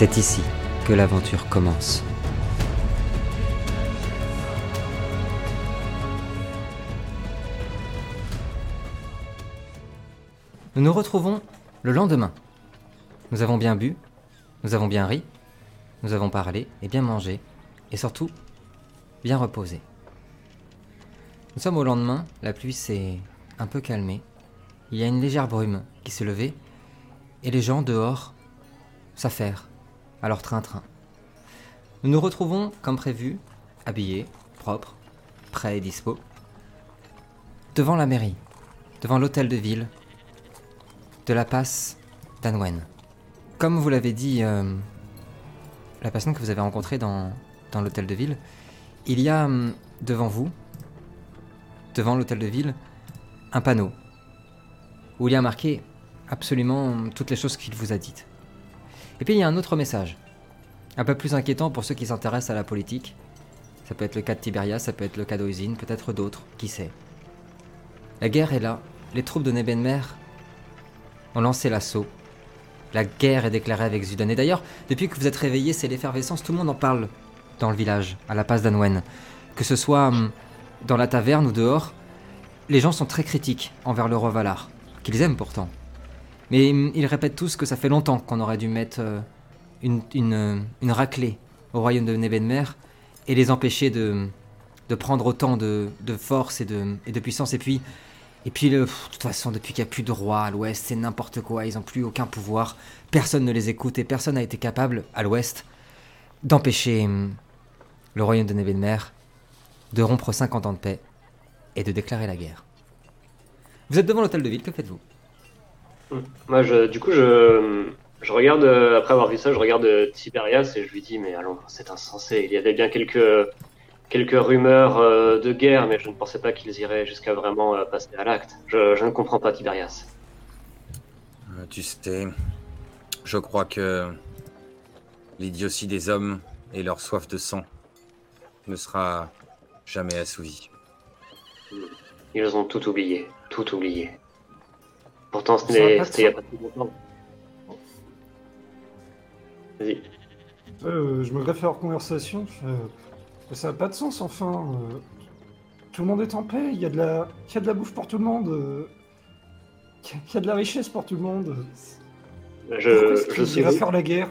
C'est ici que l'aventure commence. Nous nous retrouvons le lendemain. Nous avons bien bu, nous avons bien ri, nous avons parlé et bien mangé, et surtout bien reposé. Nous sommes au lendemain, la pluie s'est un peu calmée, il y a une légère brume qui s'est levée, et les gens dehors s'affairent leur train-train. Nous nous retrouvons, comme prévu, habillés, propres, prêts et dispo, devant la mairie, devant l'hôtel de ville de la passe d'Anwen. Comme vous l'avez dit, euh, la personne que vous avez rencontrée dans, l'hôtel de ville, il y a hum, devant vous, devant l'hôtel de ville, un panneau où il y a marqué absolument toutes les choses qu'il vous a dites. Et puis il y a un autre message, un peu plus inquiétant pour ceux qui s'intéressent à la politique. Ça peut être le cas de Tiberias, ça peut être le cas d'Oisin, peut-être d'autres, qui sait. La guerre est là, les troupes de Nebenmer ont lancé l'assaut. La guerre est déclarée avec Zudan. Et d'ailleurs, depuis que vous êtes réveillés, c'est l'effervescence, tout le monde en parle dans le village, à la passe d'Anwen. Que ce soit hum, dans la taverne ou dehors, les gens sont très critiques envers le roi Valar, qu'ils aiment pourtant. Mais ils répètent tous que ça fait longtemps qu'on aurait dû mettre euh, euh, une raclée au royaume de Nebenmer et les empêcher de, prendre autant de, force et de, puissance. Et puis, et puis le, de toute façon, depuis qu'il n'y a plus de roi à l'ouest, c'est n'importe quoi, ils n'ont plus aucun pouvoir, personne ne les écoute et personne n'a été capable, à l'ouest, d'empêcher hum, le royaume de Nebenmer de rompre 50 ans de paix et de déclarer la guerre. Vous êtes devant l'hôtel de ville, que faites-vous? Moi, je, du coup, je, je regarde, euh, après avoir vu ça, je regarde euh, Tiberias et je lui dis, mais allons, c'est insensé. Il y avait bien quelques, quelques rumeurs euh, de guerre, mais je ne pensais pas qu'ils iraient jusqu'à vraiment passer à l'acte. Je, je ne comprends pas Tiberias. Tu sais, je crois que l'idiotie des hommes et leur soif de sang ne sera jamais assouvie. Ils ont tout oublié, tout oublié. Pourtant, c'était il n'y a sens. pas si longtemps. Vas-y. Euh, je me greffe à leur conversation. euh, ça n'a pas de sens, enfin. euh, tout le monde est en paix, il y, a de la... il y a de la bouffe pour tout le monde. euh, Il y a de la richesse pour tout le monde. Pourquoi Je, je iraient souris. faire la guerre?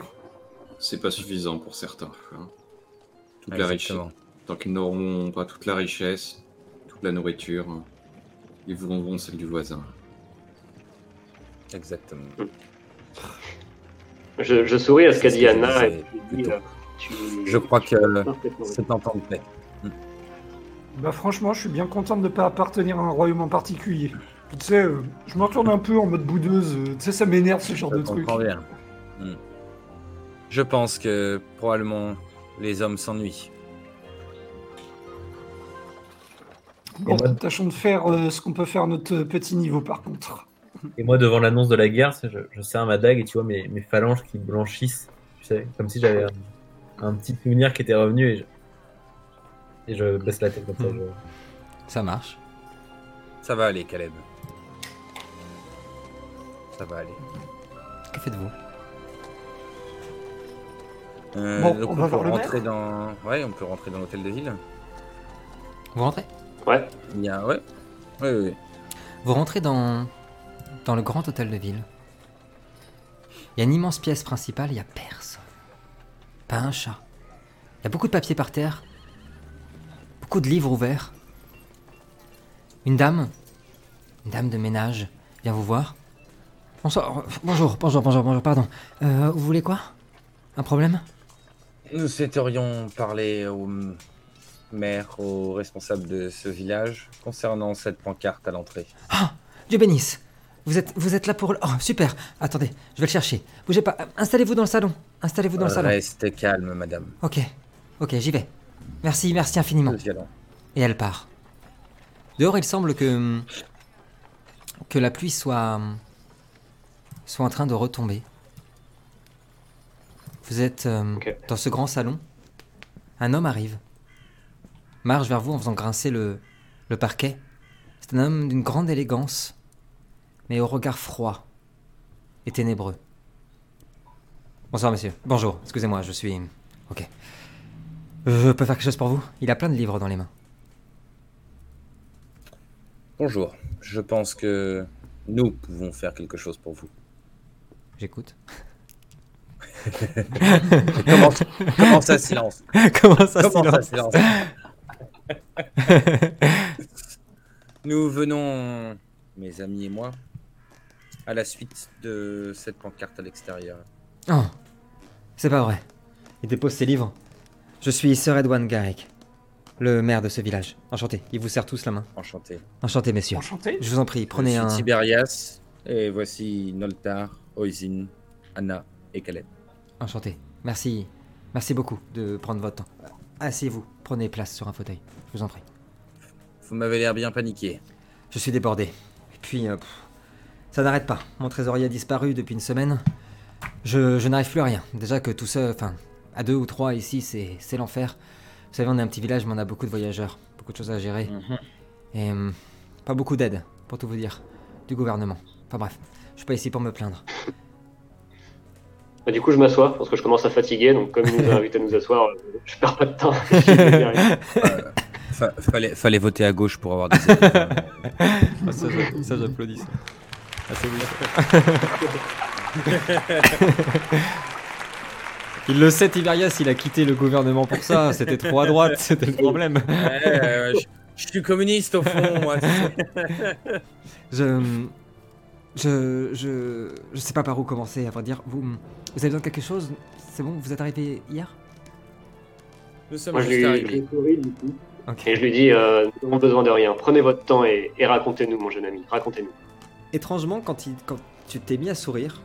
C'est pas suffisant pour certains. hein. Toute la richesse. Tant qu'ils n'auront pas toute la richesse, toute la nourriture, ils voudront celle du voisin. Exactement. Je, je souris à ce qu'a dit Anna et puis euh, tu- Je crois que c'est un temps de paix. Bah franchement, je suis bien content de ne pas appartenir à un royaume en particulier. Tu sais, euh, je me retourne un peu en mode boudeuse. euh, tu sais, ça m'énerve ce genre Je de truc. bien. Hmm. Je pense que probablement les hommes s'ennuient. Bon, tâchons de faire euh, ce qu'on peut faire à notre petit niveau par contre. Et moi, devant l'annonce de la guerre, je, je serre ma dague et tu vois mes, mes phalanges qui blanchissent. Tu sais, comme si j'avais un, un petit souvenir qui était revenu et je, et je baisse la tête comme ça. je- Ça marche. Ça va aller, Caleb. Ça va aller. Que faites-vous? Euh, Bon, donc on on, va peut voir le rentrer dans. Ouais, on peut rentrer dans l'hôtel de ville. Vous rentrez? Ouais. Il y a. Ouais. Ouais, ouais, ouais. Vous rentrez dans, dans le grand hôtel de ville. Il y a une immense pièce principale, il n'y a personne. Pas un chat. Il y a beaucoup de papiers par terre. Beaucoup de livres ouverts. Une dame, une dame de ménage, vient vous voir. Bonsoir, bonjour, bonjour, bonjour, bonjour, pardon. Euh, vous voulez quoi? Un problème? Nous souhaiterions parler au maire, au responsable de ce village, concernant cette pancarte à l'entrée. Ah Dieu bénisse vous êtes, vous êtes là pour... le- Oh, super Attendez, je vais le chercher. Bougez pas. Installez-vous dans le salon. Installez-vous dans le salon. Restez calme, madame. Ok, ok, j'y vais. Merci, merci infiniment. Et elle part. Dehors, il semble que que la pluie soit soit en train de retomber. Vous êtes euh, dans ce grand salon. Un homme arrive, marche vers vous en faisant grincer le le parquet. C'est un homme d'une grande élégance, mais au regard froid et ténébreux. Bonsoir, monsieur. Bonjour, excusez-moi, je suis. Ok. Je peux faire quelque chose pour vous? Il a plein de livres dans les mains. Bonjour. Je pense que nous pouvons faire quelque chose pour vous. J'écoute. Comment, comment ça, silence? Comment ça, Comment ça, silence? silence? Nous venons, mes amis et moi, à la suite de cette pancarte à l'extérieur. Oh, c'est pas vrai. Il dépose ses livres. Je suis Sir Edwin Garrick, le maire de ce village. Enchanté. Il vous serre tous la main. Enchanté. Enchanté, messieurs. Enchanté. Je vous en prie, prenez Je suis un. Tiberias, et voici Noltar, Oisin, Anna et Caleb. Enchanté. Merci. Merci beaucoup de prendre votre temps. Asseyez-vous. Prenez place sur un fauteuil. Je vous en prie. Vous m'avez l'air bien paniqué. Je suis débordé. Et puis, euh, pff, ça n'arrête pas. Mon trésorier a disparu depuis une semaine. Je, je n'arrive plus à rien. Déjà que tout seul, enfin, à deux ou trois ici, c'est c'est l'enfer. Vous savez, on est un petit village, mais on a beaucoup de voyageurs, beaucoup de choses à gérer. Et hum, pas beaucoup d'aide, pour tout vous dire, du gouvernement. Enfin bref, je suis pas ici pour me plaindre. Bah, du coup, je m'assois parce que je commence à fatiguer. Donc, comme il nous a invités à nous asseoir, euh, je perds pas de temps. Fa- fallait, fallait voter à gauche pour avoir des. Ah, ça, j'applaudis. Ah, Il le sait, Tiberias, il a quitté le gouvernement pour ça. C'était trop à droite, c'était le problème. Ouais, je, je suis communiste au fond, moi. Je. Je. Je. Je sais pas par où commencer, à vrai dire. Vous. Vous avez besoin de quelque chose? C'est bon, vous êtes arrivé hier? Nous sommes Moi, je juste arrivés. lui souris, du coup, Ok. et je lui dis euh, Nous n'avons besoin de rien. Prenez votre temps et, et racontez-nous, mon jeune ami. Racontez-nous. Étrangement, quand, il, quand tu t'es mis à sourire,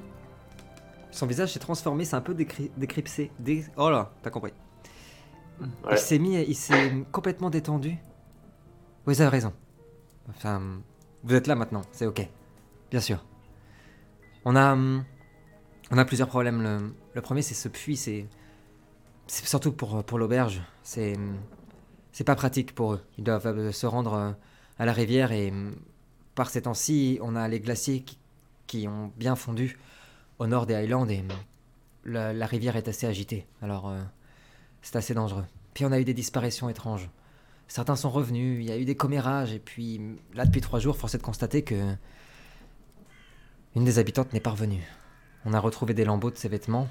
son visage s'est transformé, c'est un peu décri- décrypté. Dé... Oh là, t'as compris. Ouais. Il s'est mis, il s'est complètement détendu. Vous avez raison. Enfin, vous êtes là maintenant, c'est ok. Bien sûr. On a, on a plusieurs problèmes. Le, le premier, c'est ce puits. C'est, c'est surtout pour, pour l'auberge. C'est, c'est pas pratique pour eux. Ils doivent euh, se rendre euh, à la rivière et par ces temps-ci, on a les glaciers qui, ont bien fondu au nord des Highlands et hum, la, rivière est assez agitée. Alors, euh, c'est assez dangereux. Puis on a eu des disparitions étranges. Certains sont revenus, il y a eu des commérages, et puis là, depuis trois jours, force est de constater que. Une des habitantes n'est pas revenue. On a retrouvé des lambeaux de ses vêtements,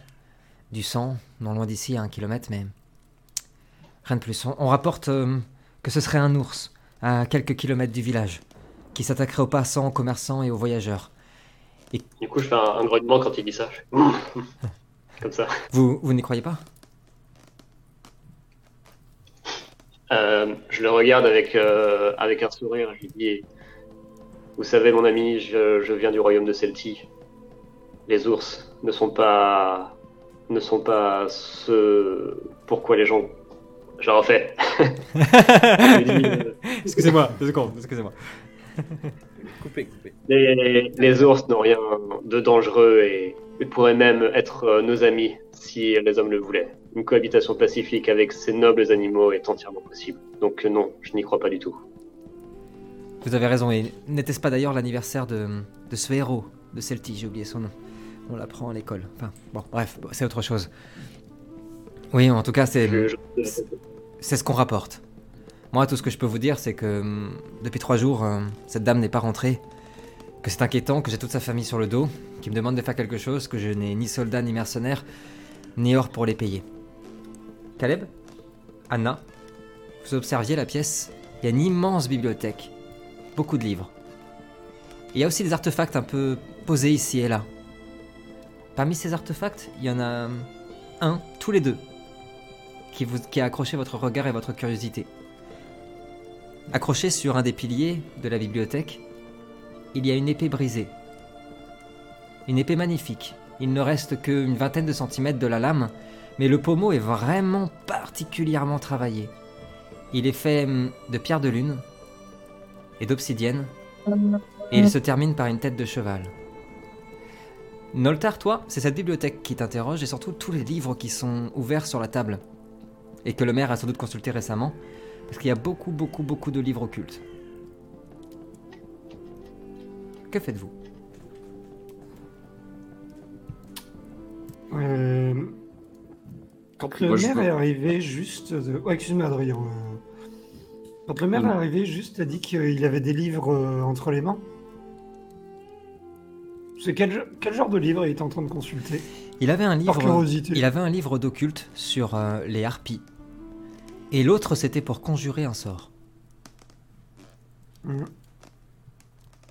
du sang, non loin d'ici, à un kilomètre, mais. Rien de plus. On, on rapporte euh, que ce serait un ours, à quelques kilomètres du village, qui s'attaquerait aux passants, aux commerçants et aux voyageurs. Du coup, je fais un, un grognement quand il dit ça. Comme ça. Vous, vous n'y croyez pas? Euh, je le regarde avec, euh, avec un sourire. Je lui dis Vous savez, mon ami, je, je viens du royaume de Celti. Les ours ne sont pas. ne sont pas ce. Pourquoi les gens. Je le refais. Euh, Excusez-moi, deux secondes, excusez-moi. Coupé, coupé. les, les ours n'ont rien de dangereux et, et pourraient même être euh, nos amis si les hommes le voulaient. Une cohabitation pacifique avec ces nobles animaux est entièrement possible. Donc euh, non, je n'y crois pas du tout. Vous avez raison, et n'était-ce pas d'ailleurs l'anniversaire de, de ce héros de Celti, j'ai oublié son nom. On l'apprend à l'école. Enfin, bon, bref, c'est autre chose. Oui, en tout cas, c'est c'est ce qu'on rapporte. Moi, tout ce que je peux vous dire, c'est que hum, depuis trois jours, euh, cette dame n'est pas rentrée, que c'est inquiétant, que j'ai toute sa famille sur le dos, qui me demande de faire quelque chose, que je n'ai ni soldat ni mercenaires, ni or pour les payer. Caleb Anna Vous observiez la pièce Il y a une immense bibliothèque, beaucoup de livres. Il y a aussi des artefacts un peu posés ici et là. Parmi ces artefacts, il y en a hum, un, tous les deux, qui, qui a accroché votre regard et votre curiosité. Accroché sur un des piliers de la bibliothèque, il y a une épée brisée. Une épée magnifique. Il ne reste qu'une vingtaine de centimètres de la lame, mais le pommeau est vraiment particulièrement travaillé. Il est fait hum, de pierre de lune et d'obsidienne, et il se termine par une tête de cheval. Noltar, toi, c'est cette bibliothèque qui t'interroge et surtout tous les livres qui sont ouverts sur la table et que le maire a sans doute consulté récemment, parce qu'il y a beaucoup, beaucoup, beaucoup de livres occultes. Que faites-vous? Euh, Quand le Moi, maire est arrivé juste... de- excuse-moi Adrien. euh, Quand le maire est arrivé juste a dit qu'il avait des livres euh, entre les mains. C'est quel, quel genre de livre il était en train de consulter? Il avait un Par livre. curiosité. Il avait un livre d'occulte sur euh, les harpies. Et l'autre, c'était pour conjurer un sort. Mhm.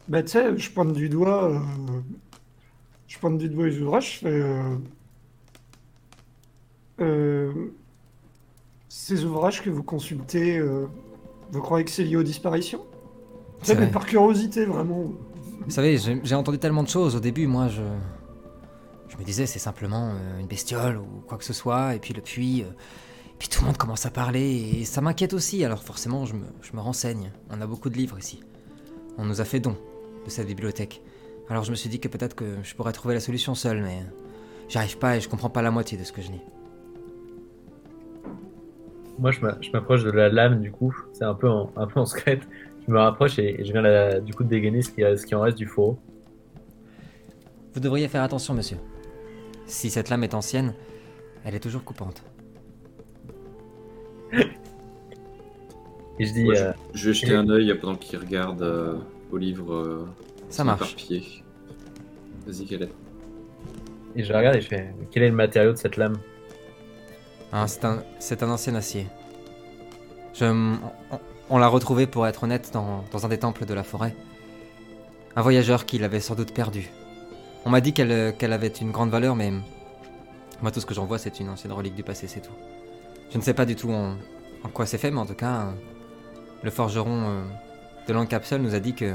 Bah tu sais, je pointe du doigt... euh, Je pointe du doigt les ouvrages, je fais... euh, euh, Ces ouvrages que vous consultez, vous croyez que c'est lié aux disparitions? C'est mais par curiosité, vraiment. Vous savez, j'ai entendu tellement de choses au début, moi je. Je me disais, c'est simplement une bestiole ou quoi que ce soit, et puis le puits. Puis tout le monde commence à parler, et ça m'inquiète aussi, alors forcément je me, je me renseigne. On a beaucoup de livres ici. On nous a fait don de cette bibliothèque. Alors je me suis dit que peut-être que je pourrais trouver la solution seul, mais. J'arrive pas et je comprends pas la moitié de ce que je lis. Moi, je m'a- je m'approche de la lame, du coup. C'est un peu en, un peu en secret. Je me rapproche et, et je viens la- du coup de dégainer ce qui, ce qui en reste du fourreau. Vous devriez faire attention, monsieur. Si cette lame est ancienne, elle est toujours coupante. Et je dis, Moi, je- euh, Je vais jeter un œil pendant qu'il regarde euh, au livre. euh, Ça marche. Vas-y, quel est et je regarde et je fais, quel est le matériau de cette lame? Hein, c'est un, c'est un ancien acier. Je, on, on l'a retrouvé, pour être honnête, dans, dans un des temples de la forêt. Un voyageur qui l'avait sans doute perdu. On m'a dit qu'elle qu'elle avait une grande valeur, mais moi tout ce que j'en vois, c'est une ancienne relique du passé, c'est tout. Je ne sais pas du tout en, en quoi c'est fait, mais en tout cas, le forgeron euh, de l'Ancapsule nous a dit que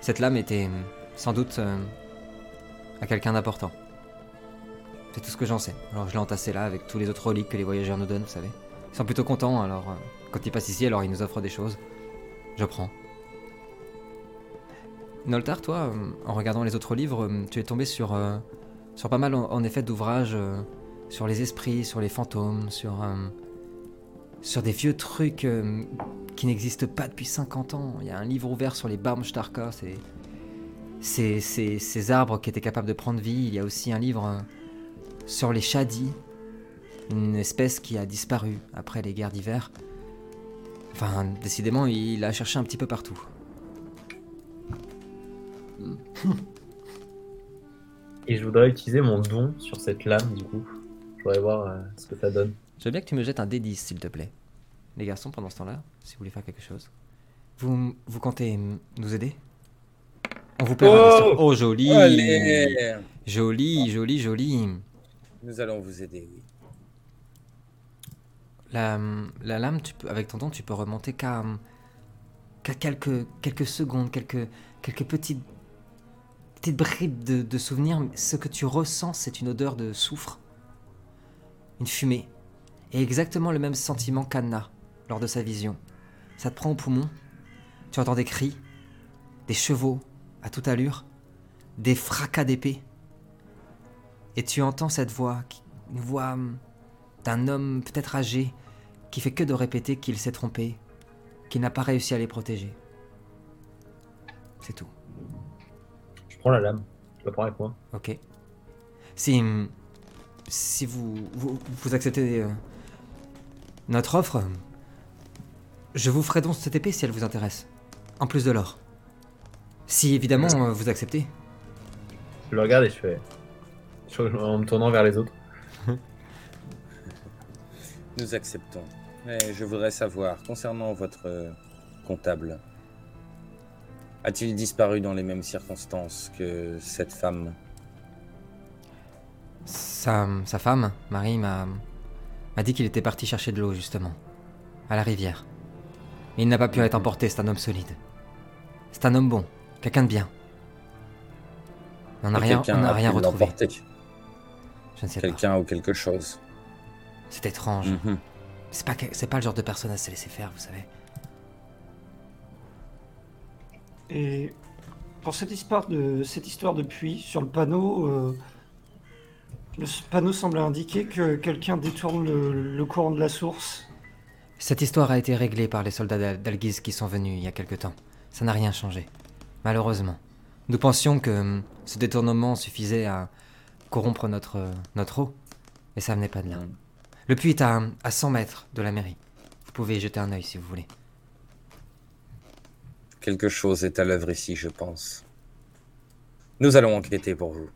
cette lame était euh, sans doute euh, à quelqu'un d'important. C'est tout ce que j'en sais. Alors je l'ai entassé là avec tous les autres reliques que les voyageurs nous donnent, vous savez. Ils sont plutôt contents, alors quand ils passent ici, alors ils nous offrent des choses. Je prends. Noltar, toi, en regardant les autres livres, tu es tombé sur, sur pas mal en, effet d'ouvrages sur les esprits, sur les fantômes, sur, euh, des vieux trucs euh, qui n'existent pas depuis 50 ans. Il y a un livre ouvert sur les Baumstarker, c'est ces, ces, arbres qui étaient capables de prendre vie. Il y a aussi un livre euh, sur les Shadis, une espèce qui a disparu après les guerres d'hiver. Enfin, décidément, il a cherché un petit peu partout. Et je voudrais utiliser mon don sur cette lame, du coup. Je voudrais voir euh, ce que ça donne. Je veux bien que tu me jettes un D10, s'il te plaît. Les garçons, pendant ce temps-là, si vous voulez faire quelque chose. Vous, vous comptez nous aider? On vous bien sûr. Oh, joli Allez Joli, joli, joli Nous allons vous aider, oui. La, la lame, tu peux, avec ton don, tu peux remonter qu'à quelques, quelques secondes, quelques, quelques petites, petites bribes de, de souvenirs. Ce que tu ressens, c'est une odeur de soufre, une fumée, et exactement le même sentiment qu'Anna lors de sa vision. Ça te prend au poumon, tu entends des cris, des chevaux à toute allure, des fracas d'épée, et tu entends cette voix, une voix hum, d'un homme peut-être âgé qui fait que de répéter qu'il s'est trompé, qu'il n'a pas réussi à les protéger. C'est tout, Je prends la lame. Je la prends avec moi. ok Si, si vous, vous, vous acceptez euh, notre offre, je vous ferai donc cette épée si elle vous intéresse, en plus de l'or. Si évidemment euh, vous acceptez. Je le regarde et je fais. en me tournant vers les autres. Nous acceptons. Mais je voudrais savoir, concernant votre comptable, a-t-il disparu dans les mêmes circonstances que cette femme? Sa, sa femme, Marie, m'a m'a dit qu'il était parti chercher de l'eau, justement, à la rivière. Mais il n'a pas pu être emporté, c'est un homme solide. C'est un homme bon, quelqu'un de bien. On n'a rien, on n'a a rien retrouvé. Je ne sais pas. Quelqu'un ou quelque chose C'est étrange. C'est pas, que- c'est pas le genre de personne à se laisser faire, vous savez. Et pour cette histoire de, cette histoire de puits, sur le panneau, euh, le panneau semble indiquer que quelqu'un détourne le, le courant de la source. Cette histoire a été réglée par les soldats d'Al- d'Alguise qui sont venus il y a quelque temps. Ça n'a rien changé. Malheureusement. Nous pensions que hum, ce détournement suffisait à, corrompre notre, notre eau. Et ça venait pas de là. Le puits est à, à 100 mètres de la mairie. Vous pouvez y jeter un œil si vous voulez. Quelque chose est à l'œuvre ici, je pense. Nous allons enquêter pour vous.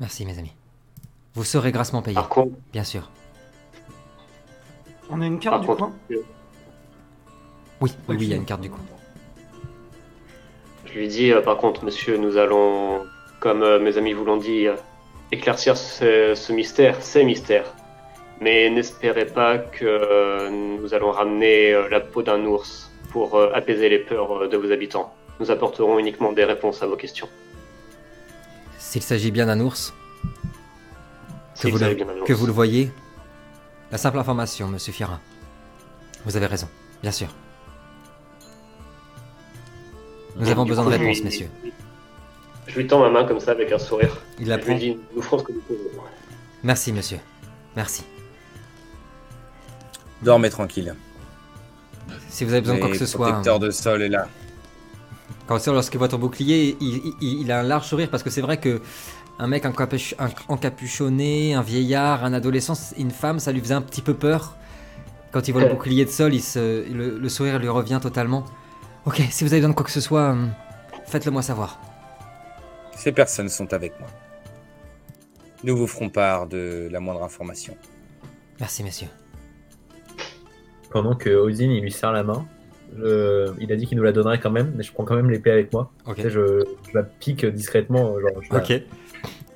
Merci, mes amis. Vous serez grassement payés, Par contre, bien sûr. On a une carte Par du contre, coin Oui, oui, oui, il y a une carte du coup. je lui dis, euh, par contre, monsieur, nous allons, comme euh, mes amis vous l'ont dit, euh, éclaircir ce, ce mystère, ces mystères. Mais n'espérez pas que euh, nous allons ramener euh, la peau d'un ours pour euh, apaiser les peurs euh, de vos habitants. Nous apporterons uniquement des réponses à vos questions. S'il s'agit bien d'un ours, que vous, le, que vous le voyez, la simple information me suffira. Vous avez raison, bien sûr. Nous avons besoin coup, de lui- réponses, messieurs. Je lui tends ma main comme ça avec un sourire. Il la je prend. lui dis, nous ferons ce que nous pouvons. Merci, monsieur. Merci. Dormez tranquille. Si vous avez besoin de quoi que ce soit, protecteurs de sol est là. quand lorsqu'il voit ton bouclier, il, il- il a un large sourire parce que c'est vrai que un mec encapuchonné, un vieillard, un adolescent, une femme, ça lui faisait un petit peu peur. Quand il voit le bouclier de sol, il se, le, le sourire lui revient totalement. Ok, si vous avez besoin de quoi que ce soit, hum, faites-le moi savoir. Ces personnes sont avec moi. Nous vous ferons part de la moindre information. Merci, messieurs. Pendant que Ozin il lui serre la main, je- il a dit qu'il nous la donnerait quand même, mais je prends quand même l'épée avec moi. Ok. Tu sais, je, je la pique discrètement, genre je la- Ok.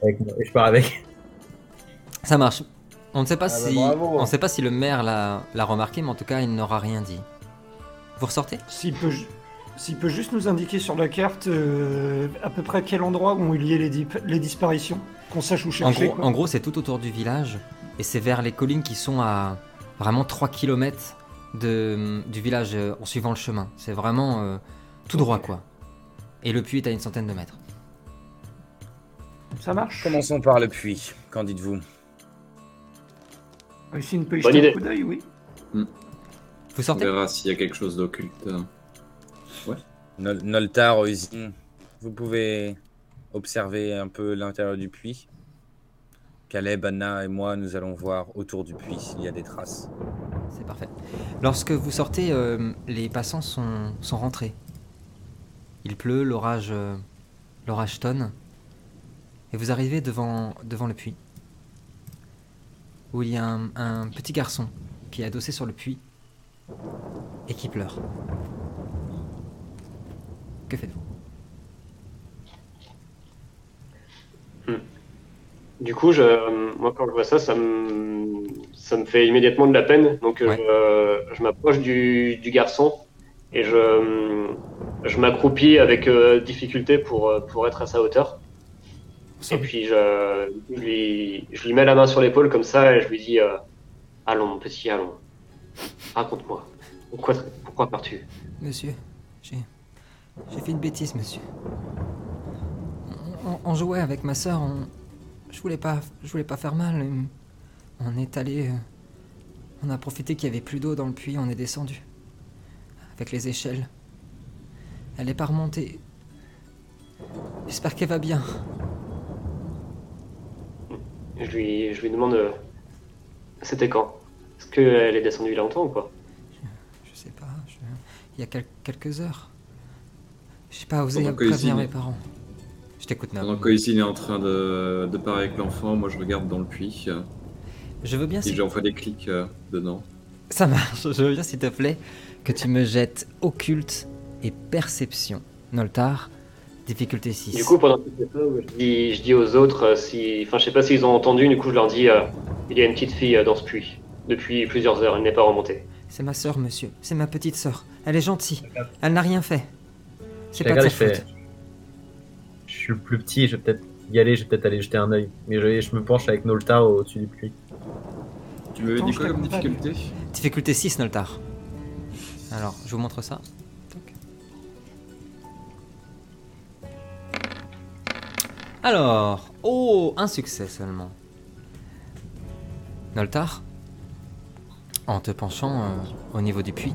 Avec moi, et je pars avec. Ça marche. On ne sait pas Ah bah si, bravo. on ne sait pas si le maire l'a l'a remarqué, mais en tout cas, il n'aura rien dit. Vous ressortez? S'il peut, peut juste nous indiquer sur la carte euh, à peu près quel endroit ont eu lieu les, les disparitions, qu'on sache où En chercher. gros, quoi. en gros, c'est tout autour du village et c'est vers les collines qui sont à vraiment 3 km de, du village euh, en suivant le chemin. C'est vraiment euh, tout droit quoi. Et le puits est à une centaine de mètres. Ça marche. Commençons par le puits. Qu'en dites-vous? Ici, une peut y Bonne jeter idée. un coup d'œil, oui. Vous On sortez verra s'il y a quelque chose d'occulte. Nol- Noltar, Oisin, vous pouvez observer un peu l'intérieur du puits. Caleb, Anna et moi, nous allons voir autour du puits s'il y a des traces. C'est parfait. Lorsque vous sortez, euh, les passants sont, sont rentrés. Il pleut, l'orage euh, l'orage tonne. Et vous arrivez devant, devant le puits. Où il y a un, un petit garçon qui est adossé sur le puits et qui pleure. Que faites-vous? Du coup, je, moi, quand je vois ça, ça me, ça me fait immédiatement de la peine. Donc, Ouais. je, je m'approche du, du garçon et je, je m'accroupis avec euh, difficulté pour, pour être à sa hauteur. Et puis, je, je lui, je lui mets la main sur l'épaule comme ça et je lui dis euh, Allons, mon petit, allons. Raconte-moi. Pourquoi, pourquoi pars-tu? Monsieur, j'ai j'ai fait une bêtise, monsieur. On, jouait avec ma sœur, on, je voulais pas, je voulais pas faire mal. On est allé, euh, on a profité qu'il y avait plus d'eau dans le puits, on est descendu avec les échelles. Elle est pas remontée. J'espère qu'elle va bien. Je lui, je lui demande euh, C'était quand? Est-ce qu'elle est descendue il y a longtemps ou quoi? Je sais pas. je- Il y a quel- quelques heures. J'ai pas osé Pendant que prévenir Izzy- mes parents. Je t'écoute, Nam. Pendant qu'Oisin est en train de, de parler avec l'enfant, moi je regarde dans le puits euh, Je veux bien. et si- j'envoie des clics euh, dedans. Ça marche, je veux bien s'il te plaît que tu me jettes occulte et perception. Noltar, difficulté 6. Du coup, pendant que tu fais ça, je dis, je dis aux autres, euh, si, enfin, je sais pas s'ils ont entendu, du coup, je leur dis, euh, il y a une petite fille euh, dans ce puits. Depuis plusieurs heures, elle n'est pas remontée. C'est ma sœur, monsieur. C'est ma petite sœur. Elle est gentille. Elle n'a rien fait. C'est Je pas de sa faute. Je suis le plus petit, je vais peut-être y aller, je vais peut-être aller jeter un œil. Mais je, je me penche avec Nolta au-dessus du puits. Tu dit je quoi comme difficulté? Difficulté 6, Noltar. Alors, je vous montre ça. Alors, oh, un succès seulement. Noltar, en te penchant euh, au niveau du puits,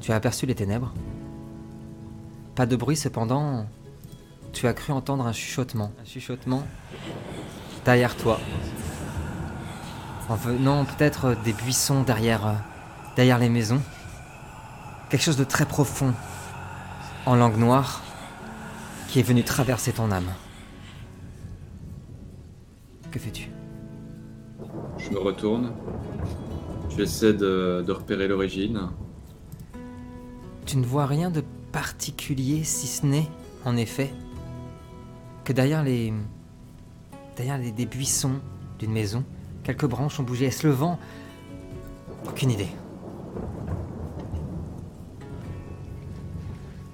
tu as aperçu les ténèbres. Pas de bruit cependant, tu as cru entendre un chuchotement. Un chuchotement derrière toi. En venant peut-être des buissons derrière, euh, derrière les maisons. Quelque chose de très profond, en langue noire, qui est venu traverser ton âme. Que fais-tu? Je me retourne. J'essaie de, de repérer l'origine. Tu ne vois rien de particulier si ce n'est, en effet, que derrière les. derrière les, des buissons d'une maison, quelques branches ont bougé. Est-ce le vent? Aucune idée.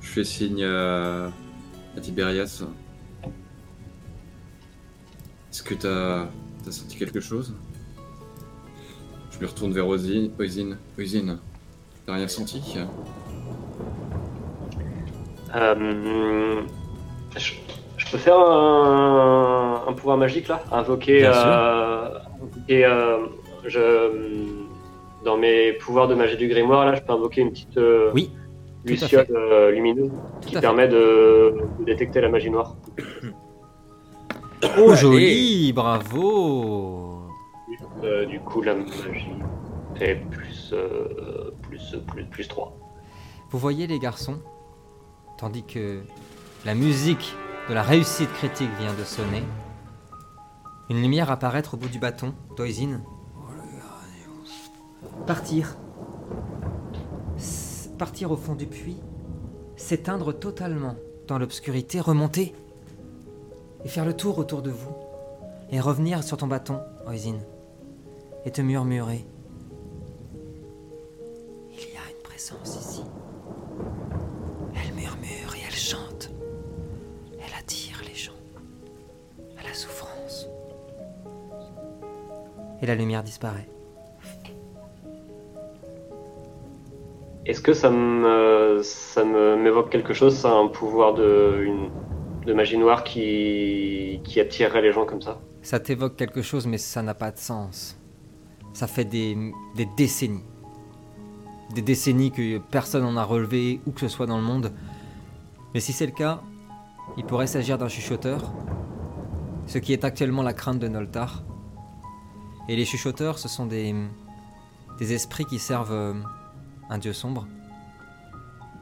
Je fais signe à, à Tiberias. Est-ce que t'as as senti quelque chose? Je me retourne vers Oisine. Oisine, Oisine, t'as rien senti? Euh, je, je peux faire un, un pouvoir magique là? Invoquer. Sûr. euh, euh, je, dans mes pouvoirs de magie du grimoire, là, je peux invoquer une petite euh, Oui, luciole euh, lumineuse Tout qui permet de, de détecter la magie noire. Oh, joli Bravo Euh, du coup, la magie fait plus, euh, plus, plus, plus 3. Vous voyez les garçons, tandis que la musique de la réussite critique vient de sonner, une lumière apparaître au bout du bâton, Toisin. Partir. Partir au fond du puits, s'éteindre totalement dans l'obscurité, remonter et faire le tour autour de vous, et revenir sur ton bâton, Oisin, et te murmurer. Il y a une présence ici. Elle murmure et elle chante. Elle attire les gens à la souffrance. Et la lumière disparaît. Est-ce que ça me, ça m'évoque quelque chose, ça, un pouvoir de, une, de magie noire qui, qui attirerait les gens comme ça? Ça t'évoque quelque chose, mais ça n'a pas de sens. Ça fait des, des décennies. Des décennies que personne n'en a relevé, où que ce soit dans le monde. Mais si c'est le cas, il pourrait s'agir d'un chuchoteur, ce qui est actuellement la crainte de Noltar. Et les chuchoteurs, ce sont des, des esprits qui servent euh, un dieu sombre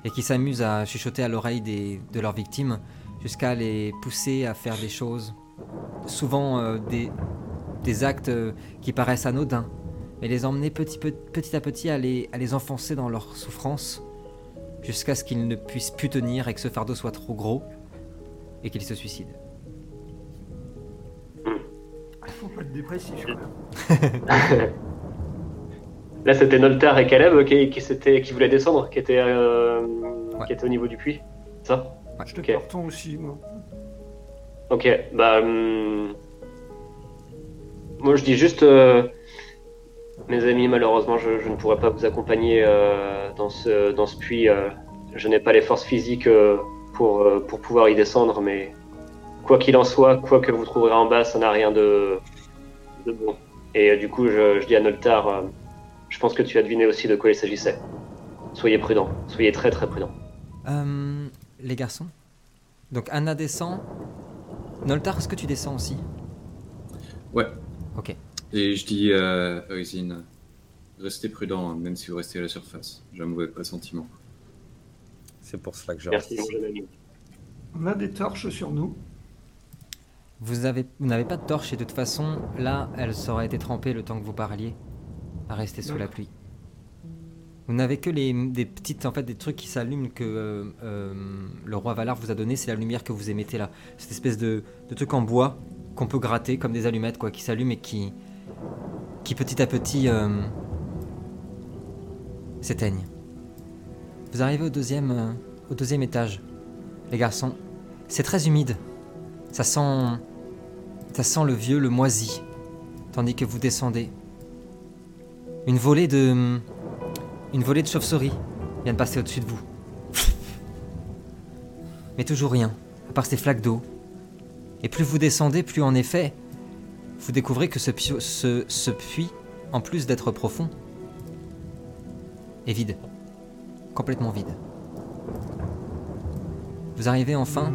et qui s'amusent à chuchoter à l'oreille des- de leurs victimes jusqu'à les pousser à faire des choses souvent euh, des, des actes euh, qui paraissent anodins, mais les emmener petit, pe- petit à petit à les, à les enfoncer dans leur souffrance, jusqu'à ce qu'ils ne puissent plus tenir et que ce fardeau soit trop gros, et qu'ils se suicident. Faut pas être dépressif. Là, c'était Noltar et Caleb qui, qui, qui voulaient descendre, qui étaient, euh, Ouais. qui étaient au niveau du puits. Ça? J'étais Ok. partant aussi, moi. Ok, bah. hum, Moi, je dis juste. euh, Mes amis, malheureusement, je, je ne pourrai pas vous accompagner euh, dans, ce, dans ce puits. euh, je n'ai pas les forces physiques euh, pour, euh, pour pouvoir y descendre, mais quoi qu'il en soit, quoi que vous trouverez en bas, ça n'a rien de, de bon. Et euh, du coup, je, je dis à Noltar, euh, je pense que tu as deviné aussi de quoi il s'agissait. Soyez prudents, soyez très très prudents. Euh, les garçons Donc Anna descend. Noltar, est-ce que tu descends aussi? Ouais. Ok. Et je dis à Oisine, restez prudent, même si vous restez à la surface. J'ai un mauvais pressentiment. C'est pour cela que je Merci, reste mon ici. jeune ami. On a des torches sur nous. Vous avez, vous n'avez pas de torche et de toute façon, là, elle aurait été trempée le temps que vous parliez, à rester sous la pluie. Vous n'avez que les, des petites, en fait, des trucs qui s'allument que euh, euh, le roi Valar vous a donné. C'est la lumière que vous émettez là, cette espèce de, de truc en bois qu'on peut gratter comme des allumettes, quoi, qui s'allument et qui, qui petit à petit euh, s'éteignent. Vous arrivez au deuxième, au deuxième étage, les garçons. C'est très humide. Ça sent, ça sent le vieux, le moisi, tandis que vous descendez. Une volée de, une volée de chauves-souris vient de passer au-dessus de vous. Mais toujours rien, à part ces flaques d'eau. Et plus vous descendez, plus en effet, vous découvrez que ce, ce, puits, en plus d'être profond, est vide. Complètement vide. Vous arrivez enfin?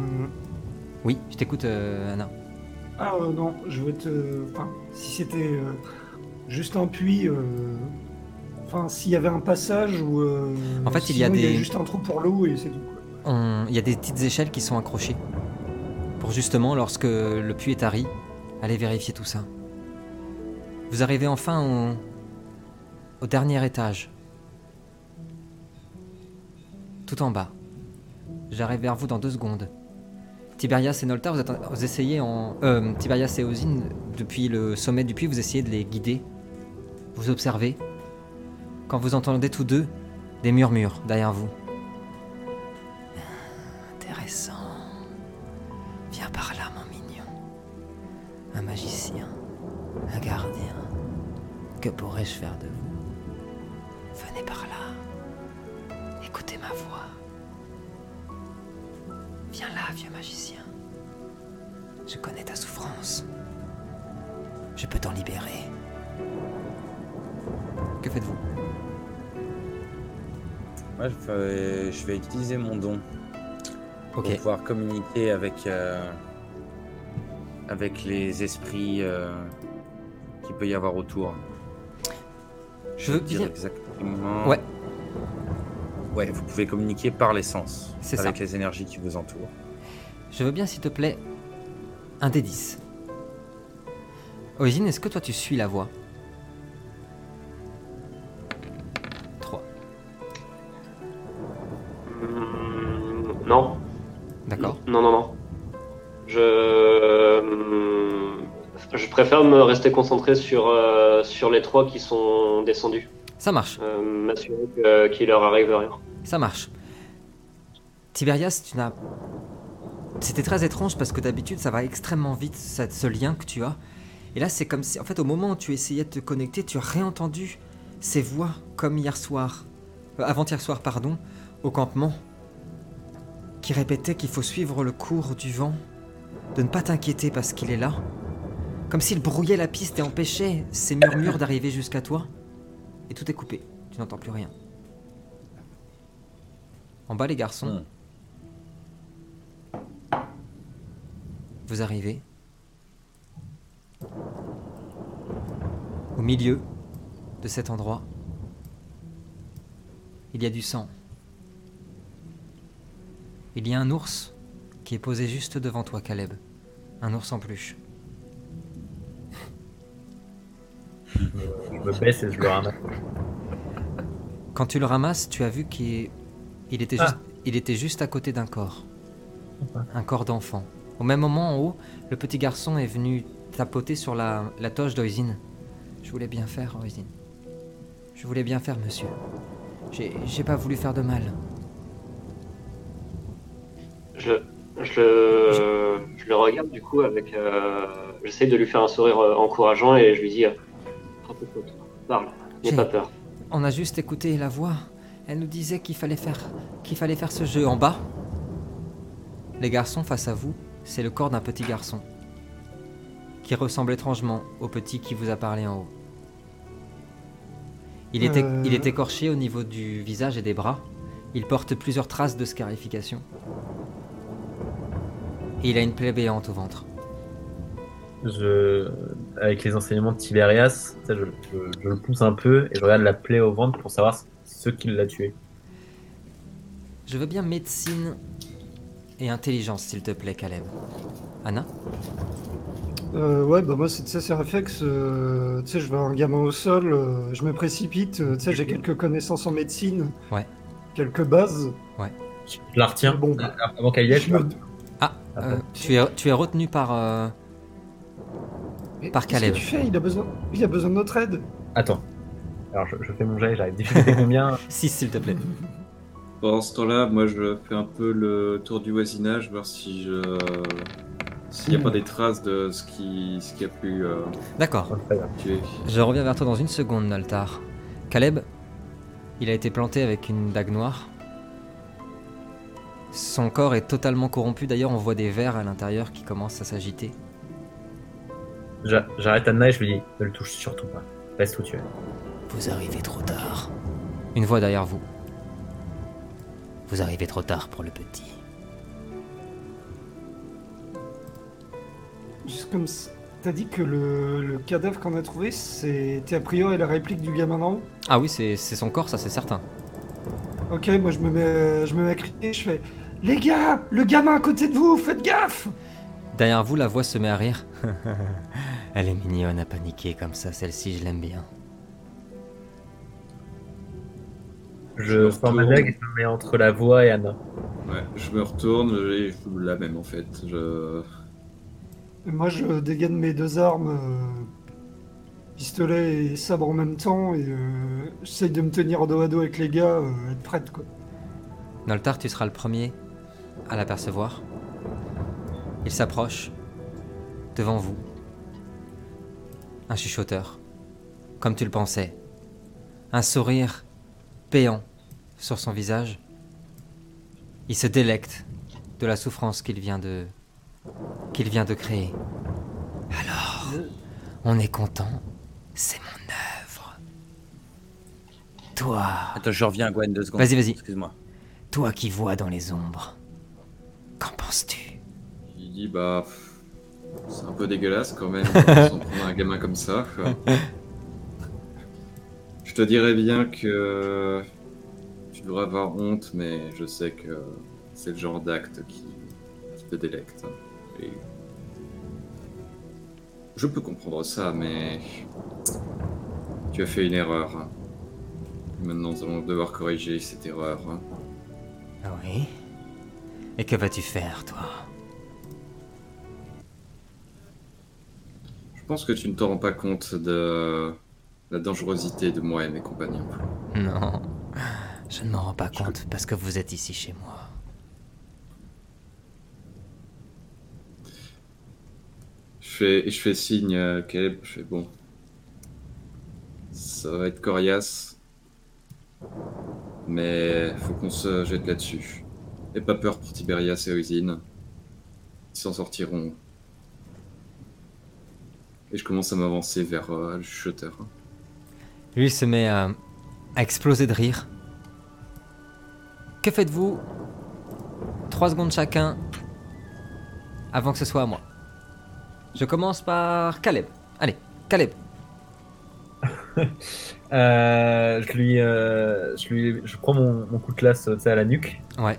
Oui, je t'écoute, euh, Anna. Ah non, je vais te. Si c'était euh, juste un puits. euh, Enfin, s'il y avait un passage ou. euh, En fait, il y a des- juste un trou pour l'eau et c'est tout. quoi. On- Il y a des petites échelles qui sont accrochées. Pour justement, lorsque le puits est tari, aller vérifier tout ça. Vous arrivez enfin au, au dernier étage. Tout en bas. J'arrive vers vous dans deux secondes. Tiberias et Nolta, vous, êtes- vous essayez en... Euh, Tiberias et Ozine, depuis le sommet du puits, vous essayez de les guider. Vous observez. Quand vous entendez tous deux des murmures derrière vous. Intéressant. Viens par là, mon mignon. Un magicien, un gardien. Que pourrais-je faire de vous? Que faites-vous Moi, je vais, je vais utiliser mon don pour pouvoir communiquer avec, euh, avec les esprits euh, qu'il peut y avoir autour. Je veux dire exactement. Ouais. Ouais, vous pouvez communiquer par l'essence C'est avec ça. les énergies qui vous entourent. Je veux bien, s'il te plaît, un des 10. Origine, est-ce que toi tu suis la voix? Non, non, non. Je. hmm, Je préfère me rester concentré sur, euh, sur les trois qui sont descendus. Ça marche, Euh, M'assurer que- qu'il leur arrive rien. ça marche. Tiberias, tu n'as. C'était très étrange parce que d'habitude ça va extrêmement vite, ça- ce lien que tu as. Et là, c'est comme si, en fait, au moment où tu essayais de te connecter, tu as réentendu ces voix comme hier soir, euh, avant-hier soir, pardon, au campement, qui répétaient qu'il faut suivre le cours du vent, de ne pas t'inquiéter parce qu'il est là, comme s'il brouillait la piste et empêchait ces murmures d'arriver jusqu'à toi. Et tout est coupé, tu n'entends plus rien. En bas, les garçons, Hmm. vous arrivez. Au milieu de cet endroit, il y a du sang. Il y a un ours qui est posé juste devant toi, Caleb. Un ours en peluche. Je me baisse et je le ramasse. Quand tu le ramasses, tu as vu qu'il il était, Ah. juste, il était juste à côté d'un corps. Un corps d'enfant. Au même moment, en haut, le petit garçon est venu tapoter sur la, la toge d'Oisine. Je voulais bien faire, Oisine. Je voulais bien faire, monsieur. J'ai pas voulu faire de mal. Je, je, le, je le regarde du coup avec. euh, J'essaye de lui faire un sourire euh, encourageant et je lui dis euh, Parle, n'aie J'ai- pas peur. On a juste écouté la voix. Elle nous disait qu'il fallait faire qu'il fallait faire ce jeu en bas. Les garçons face à vous, c'est le corps d'un petit garçon qui ressemble étrangement au petit qui vous a parlé en haut. Il est, Euh. il est écorché au niveau du visage et des bras. Il porte plusieurs traces de scarification. Et il a une plaie béante au ventre. Je, avec les enseignements de Tiberias, tu sais, je, je- je le pousse un peu et je regarde la plaie au ventre pour savoir ce qui l'a tué. Je veux bien médecine et intelligence, s'il te plaît, Caleb. Anna? Euh, ouais, bah moi, c'est c'est réflexe. euh, tu sais, je vois un gamin au sol, euh, je me précipite. euh, tu sais, j'ai quelques connaissances en médecine. Ouais. Quelques bases. Je la retiens Bon, avant qu'elle y aille. je me- euh, bon. tu, es, tu es retenu par... euh, Mais Par qu'est-ce Caleb. que tu fais? Il a, besoin... il a besoin de notre aide. Attends. Alors je, je fais mon jet, j'arrive. Difficulté combien 6, s'il te plaît. Pendant ce temps-là, moi je fais un peu le tour du voisinage, voir si je. S'il n'y a pas des traces de ce qui, ce qui a pu euh, D'accord. Tuer. Je reviens vers toi dans une seconde, Naltar. Caleb, il a été planté avec une dague noire. Son corps est totalement corrompu. D'ailleurs, on voit des vers à l'intérieur qui commencent à s'agiter. J'a- J'arrête Anna et je lui dis ne le touche surtout pas. Reste où tu es. Vous arrivez trop tard. Une voix derrière vous. Vous arrivez trop tard pour le petit. juste comme ça, t'as dit que le, le cadavre qu'on a trouvé, c'était a priori la réplique du gamin d'en haut? Ah oui, c'est c'est son corps, ça c'est certain. Ok, moi je me mets, je me mets à crier, je fais Les gars, le gamin à côté de vous, faites gaffe Derrière vous, la voix se met à rire. Elle est mignonne à paniquer comme ça, celle-ci, je l'aime bien. Je Je sors ma retourne. dague et je me mets entre la voix et Anna. Ouais, je me retourne et je fous la même en fait. Je... Et Moi je dégaine mes deux armes, euh, pistolet et sabre en même temps, et euh, j'essaye de me tenir dos à dos avec les gars, euh, être prête quoi. Noltar, tu seras le premier à l'apercevoir. Il s'approche devant vous. Un chuchoteur, comme tu le pensais. Un sourire péant sur son visage. Il se délecte de la souffrance qu'il vient de qu'il vient de créer. Alors, on est content. C'est mon œuvre. Toi, Attends, je reviens, Gwen, deux secondes. Vas-y, vas-y. Excuse-moi. toi qui vois dans les ombres. Qu'en penses-tu Il dit bah c'est un peu dégueulasse quand même s'en prendre un gamin comme ça. Je te dirais bien que tu devrais avoir honte, mais je sais que c'est le genre d'acte qui, qui te délecte. Et je peux comprendre ça, mais tu as fait une erreur. Maintenant, nous allons devoir corriger cette erreur. Ah oui Et que vas-tu faire, toi Je pense que tu ne te rends pas compte de la dangerosité de moi et mes compagnons. Non, je ne m'en rends pas compte parce que vous êtes ici chez moi. Je fais, je fais signe à Caleb, je fais bon. Ça va être coriace. Mais faut qu'on se jette là-dessus. Et pas peur pour Tiberias et Oisine. Ils s'en sortiront. Et je commence à m'avancer vers euh, le chuchoteur. Lui il se met à, à exploser de rire. Que faites-vous Trois secondes chacun avant que ce soit à moi? Je commence par Caleb. Allez, Caleb. Euh, je lui, euh, je lui, je prends mon, mon coup de classe tu sais, à la nuque. Ouais.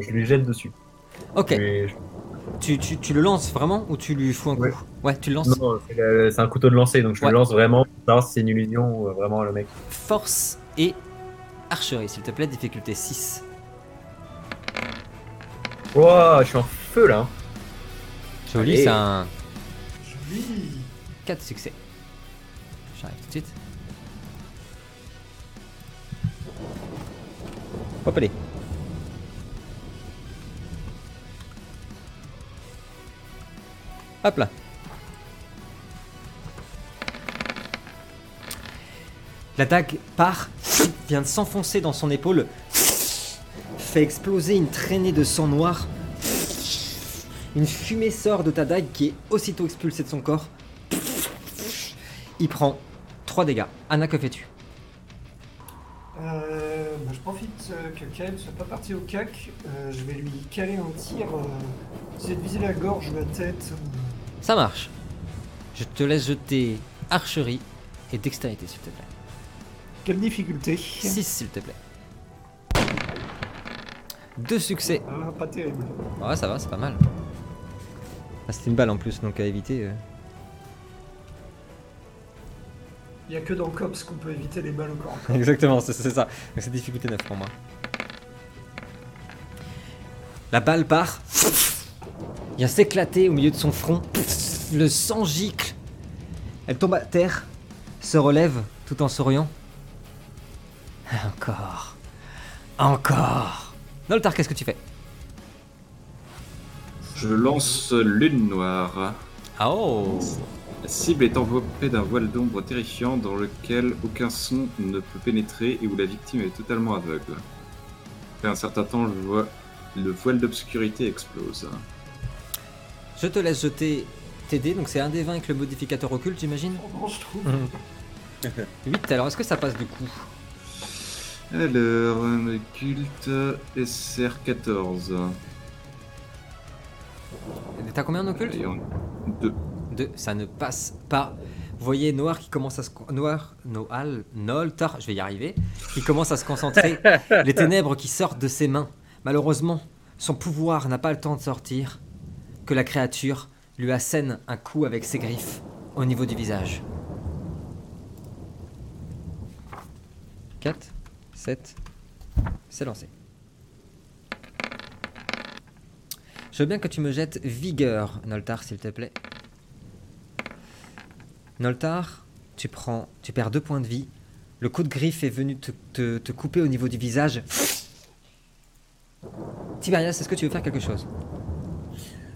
Je lui jette dessus. Ok, je- tu, tu, tu le lances vraiment ou tu lui fous un coup Ouais. Ouais, tu le lances. Non, c'est le- c'est un couteau de lancer, donc je Ouais. le lance vraiment pour savoir si c'est une illusion ou euh, vraiment le mec. Force et archerie, s'il te plaît, difficulté 6. Wow, je suis en feu là. hein. Joli, Allez. c'est un Joli 4 succès. J'arrive tout de suite. Hop, allez. Hop là. La dague part, vient de s'enfoncer dans son épaule, fait exploser une traînée de sang noir. Une fumée sort de ta dague qui est aussitôt expulsée de son corps. Il prend 3 dégâts. Anna, que fais-tu? Euh, bah, je profite euh, que Kael soit pas parti au cac. Euh, je vais lui caler un tir. Euh, essayer de viser la gorge la tête. Ça marche. Je te laisse jeter archerie et dextérité, s'il te plaît. Quelle difficulté 6, s'il te plaît. Deux succès. Ah, pas terrible. Ouais, ça va, c'est pas mal. Ah, c'était une balle en plus, donc à éviter. euh. Il y a que dans Cops qu'on peut éviter les balles au corps. Exactement, c'est c'est ça. Donc c'est difficulté 9 pour moi. La balle part. Vient s'éclater au milieu de son front. Le sang gicle. Elle tombe à terre. Se relève tout en souriant. Encore. Encore. Noltar, qu'est-ce que tu fais? Je lance Lune Noire. Ah oh La cible est enveloppée d'un voile d'ombre terrifiant dans lequel aucun son ne peut pénétrer et où la victime est totalement aveugle. Après un certain temps, le, vo- le voile d'obscurité explose. Je te laisse jeter dés, donc c'est un des 20 avec le modificateur occulte, j'imagine Oh, non, je trouve. 8, alors est-ce que ça passe du coup Alors, un occulte SR14. T'as combien en occulte Voyons. Deux. Deux, ça ne passe pas. Vous voyez Noir qui commence à se... Noir, Noal, Noltar, je vais y arriver, qui commence à se concentrer. Les ténèbres qui sortent de ses mains. Malheureusement, son pouvoir n'a pas le temps de sortir. Que la créature lui assène un coup avec ses griffes au niveau du visage. 4, 7, c'est lancé. Je veux bien que tu me jettes vigueur, Noltar, s'il te plaît. Noltar, tu prends, tu perds deux points de vie. Le coup de griffe est venu te, te- couper au niveau du visage. Tiberias, est-ce que tu veux faire quelque chose?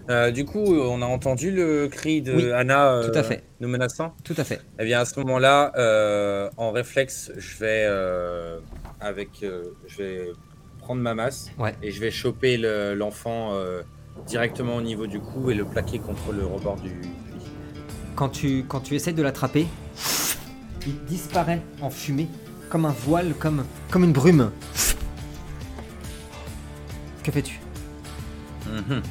Euh, du coup, on a entendu le cri de Oui, Anna euh, tout à fait. nous menaçant. Tout à fait. Eh bien, à ce moment-là, euh, en réflexe, je vais avec, je vais prendre ma masse Ouais. et je vais choper le- l'enfant directement au niveau du cou et le plaquer contre le rebord du puits. Quand tu, quand tu essayes de l'attraper, il disparaît en fumée, comme un voile, comme, comme une brume. Que fais-tu Mhm.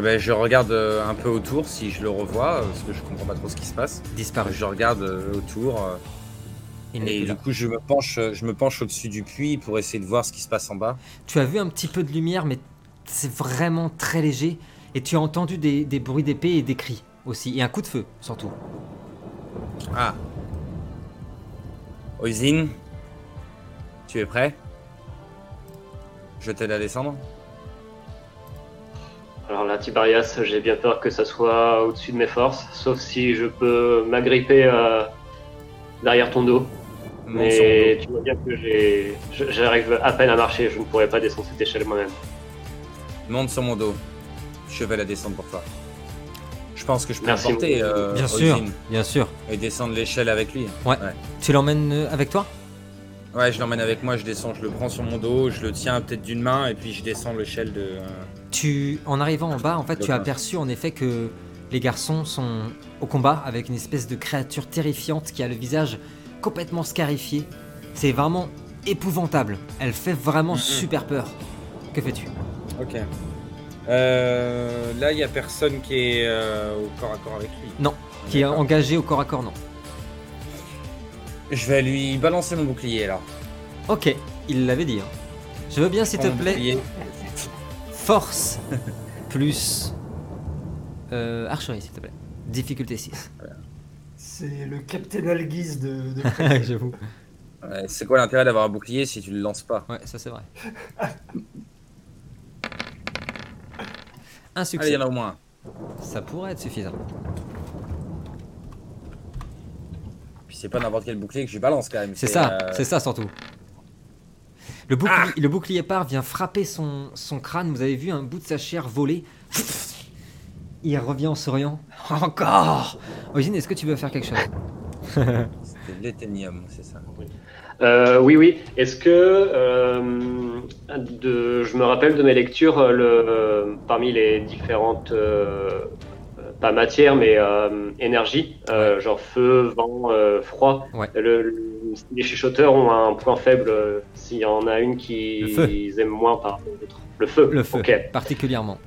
Eh ben, je regarde euh, un peu autour si je le revois, euh, parce que je comprends pas trop ce qui se passe. Disparu. Je regarde euh, autour Il et du là. coup je me penche, je me penche au-dessus du puits pour essayer de voir ce qui se passe en bas. Tu as vu un petit peu de lumière, mais c'est vraiment très léger. Et tu as entendu des, des bruits d'épée et des cris aussi. Et un coup de feu, surtout. Ah. Oisin, tu es prêt? Je t'aide à descendre. Alors là, Tiberias, j'ai bien peur que ça soit au-dessus de mes forces, sauf si je peux m'agripper euh, derrière ton dos. Mais tu vois bien que j'ai, j'arrive à peine à marcher, je ne pourrais pas descendre cette échelle moi-même. mon dos. Monte sur mon dos. Je vais la descendre pour toi. Je pense que je peux Merci, emporter mon- euh, Bien sûr, bien sûr. et descendre l'échelle avec lui. Tu l'emmènes euh, avec toi? Ouais, je l'emmène avec moi, je descends, je le prends sur mon dos, je le tiens peut-être d'une main et puis je descends l'échelle de. euh, Tu, en arrivant en bas, en fait, tu as aperçu en effet que les garçons sont au combat avec une espèce de créature terrifiante qui a le visage complètement scarifié. C'est vraiment épouvantable. Elle fait vraiment Mhm. super peur. Que fais-tu? Ok. Euh, là, il y a personne qui est euh, au corps à corps avec lui. Non, Qui est engagé au corps à corps, non. Je vais lui balancer mon bouclier là. Ok, il l'avait dit. hein. Je veux bien, s'il te plaît. Force plus euh, archerie, s'il te plaît. Difficulté 6. C'est le Captain Alguise de. de... J'avoue. Ouais, c'est quoi l'intérêt d'avoir un bouclier si tu le lances pas? Ouais, ça c'est vrai. Un Allez, il succès. y en a au moins. Ça pourrait être suffisant. Puis c'est pas n'importe quel bouclier que je balance quand même. C'est ça, euh, c'est ça surtout. Le bouclier, le bouclier part vient frapper son, son crâne. Vous avez vu un bout de sa chair voler? Il revient en souriant. Encore Origine, est-ce que tu veux faire quelque chose? C'était l'éthénium, c'est ça. Euh, oui, oui. Est-ce que euh, de, je me rappelle de mes lectures, euh, le, parmi les différentes, pas matières, mais euh, énergies, euh, genre feu, vent, euh, froid. Ouais. Le- le- les chuchoteurs ont un point faible. euh, S'il y en a une Le qui feu. ils aiment moins par autres. Le feu. Le feu, Ok. particulièrement.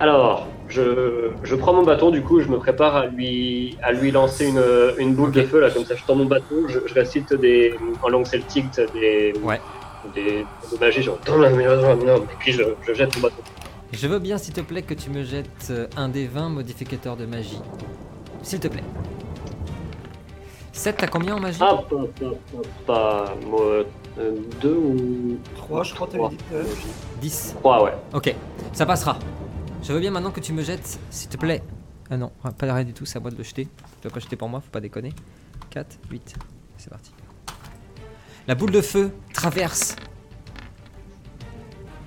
Alors, je, je prends mon bâton, du coup, je me prépare à lui, à lui lancer une, une boule de Ok. feu, là, comme ça, je tends mon bâton, je, je récite des, en langue celtique des, Ouais. des, des magies, genre, et puis je, je jette mon bâton. Je veux bien, s'il te plaît, que tu me jettes euh, un des 20 modificateurs de magie. S'il te plaît. 7, t'as combien en magie Ah, pas, pas, pas, pas moi, euh, deux ou 3, je crois que t'avais dit tout à l'heure. 10. Trois, ouais. Ok, ça passera. Je veux bien maintenant que tu me jettes, s'il te plaît. Ah non, pas rien du tout, c'est à moi de le jeter. Tu dois pas jeter pour moi, faut pas déconner. 4, 8, c'est parti. La boule de feu traverse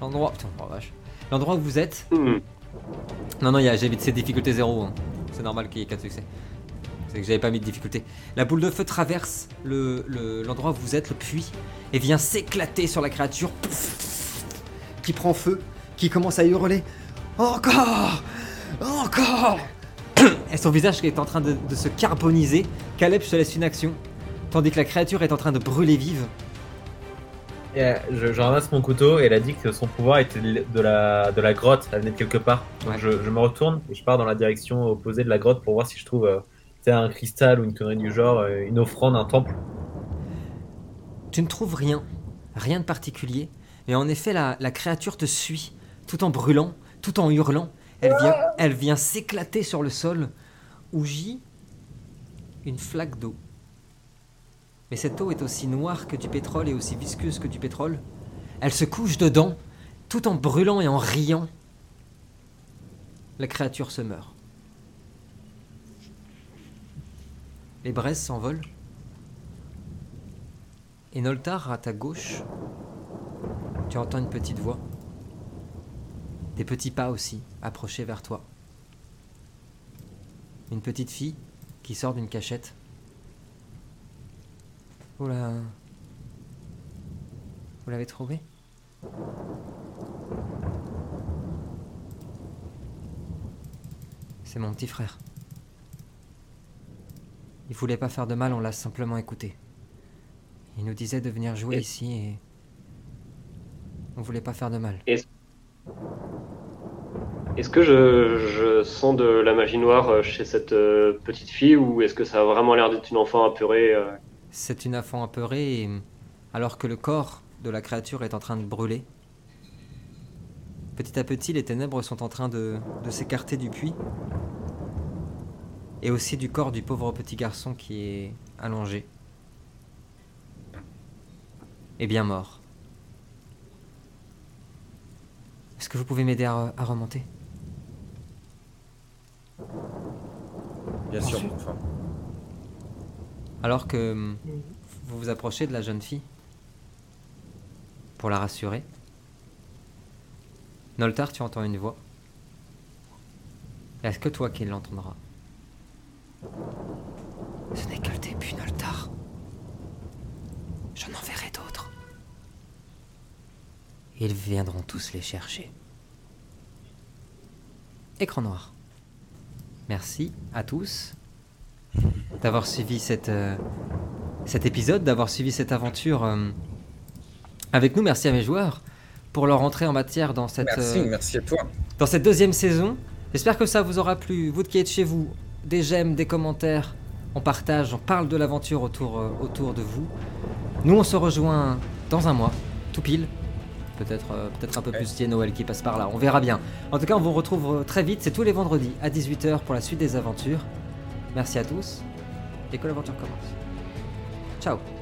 l'endroit. Putain, oh vache. L'endroit où vous êtes. Hmm. Non, non, il y a- j'ai c'est difficulté 0. C'est normal qu'il y ait 4 succès. C'est que j'avais pas mis de difficulté. La boule de feu traverse le- le- l'endroit où vous êtes, le puits, et vient s'éclater sur la créature qui prend feu, qui commence à hurler Encore Encore Et son visage est en train de, de se carboniser. Caleb se laisse une action, tandis que la créature est en train de brûler vive. Et, euh, je, je ramasse mon couteau et elle a dit que son pouvoir était de la, de la grotte, elle venait de quelque part. Donc Ouais. je, je me retourne et je pars dans la direction opposée de la grotte pour voir si je trouve euh, sais, un cristal ou une connerie du genre, euh, une offrande, un temple. Tu ne trouves rien, rien de particulier, mais en effet la, la créature te suit, tout en brûlant, tout en hurlant. Elle vient, elle vient s'éclater sur le sol où gît une flaque d'eau. Mais cette eau est aussi noire que du pétrole et aussi visqueuse que du pétrole. Elle se couche dedans, tout en brûlant et en riant. La créature se meurt. Les braises s'envolent. Et Noltar, à ta gauche, tu entends une petite voix. Des petits pas aussi, approchés vers toi. Une petite fille qui sort d'une cachette. Vous la... Vous l'avez trouvé C'est mon petit frère. Il voulait pas faire de mal, on l'a simplement écouté. Il nous disait de venir jouer Et- ici et. On voulait pas faire de mal. Est-ce que je, je sens de la magie noire euh, chez cette euh, petite fille ou est-ce que ça a vraiment l'air d'être une enfant apeurée euh C'est une enfant apeurée et. Alors que le corps de la créature est en train de brûler. Petit à petit, les ténèbres sont en train de, de s'écarter du puits. Et aussi du corps du pauvre petit garçon qui est allongé. Et bien mort. Est-ce que vous pouvez m'aider à, à remonter? Bien sûr, enfin. Alors que vous vous approchez de la jeune fille pour la rassurer. Noltar, tu entends une voix. Est-ce que toi qui l'entendras? Ce n'est que le début, Noltar. J'en enverrai d'autres. Ils viendront tous les chercher. Écran noir. Merci à tous d'avoir suivi cette, euh, cet épisode, d'avoir suivi cette aventure euh, avec nous. Merci à mes joueurs pour leur entrée en matière dans cette, Merci, euh, merci à toi. dans cette deuxième saison. J'espère que ça vous aura plu. Vous qui êtes chez vous, des j'aime, des commentaires, on partage, on parle de l'aventure autour, euh, autour de vous. Nous, on se rejoint dans un mois, tout pile. Peut-être euh, peut-être un peu plus a Noël qui passe par là, on verra bien. En tout cas, on vous retrouve euh, très vite, c'est tous les vendredis à 18h pour la suite des aventures. Merci à tous et que l'aventure commence. Ciao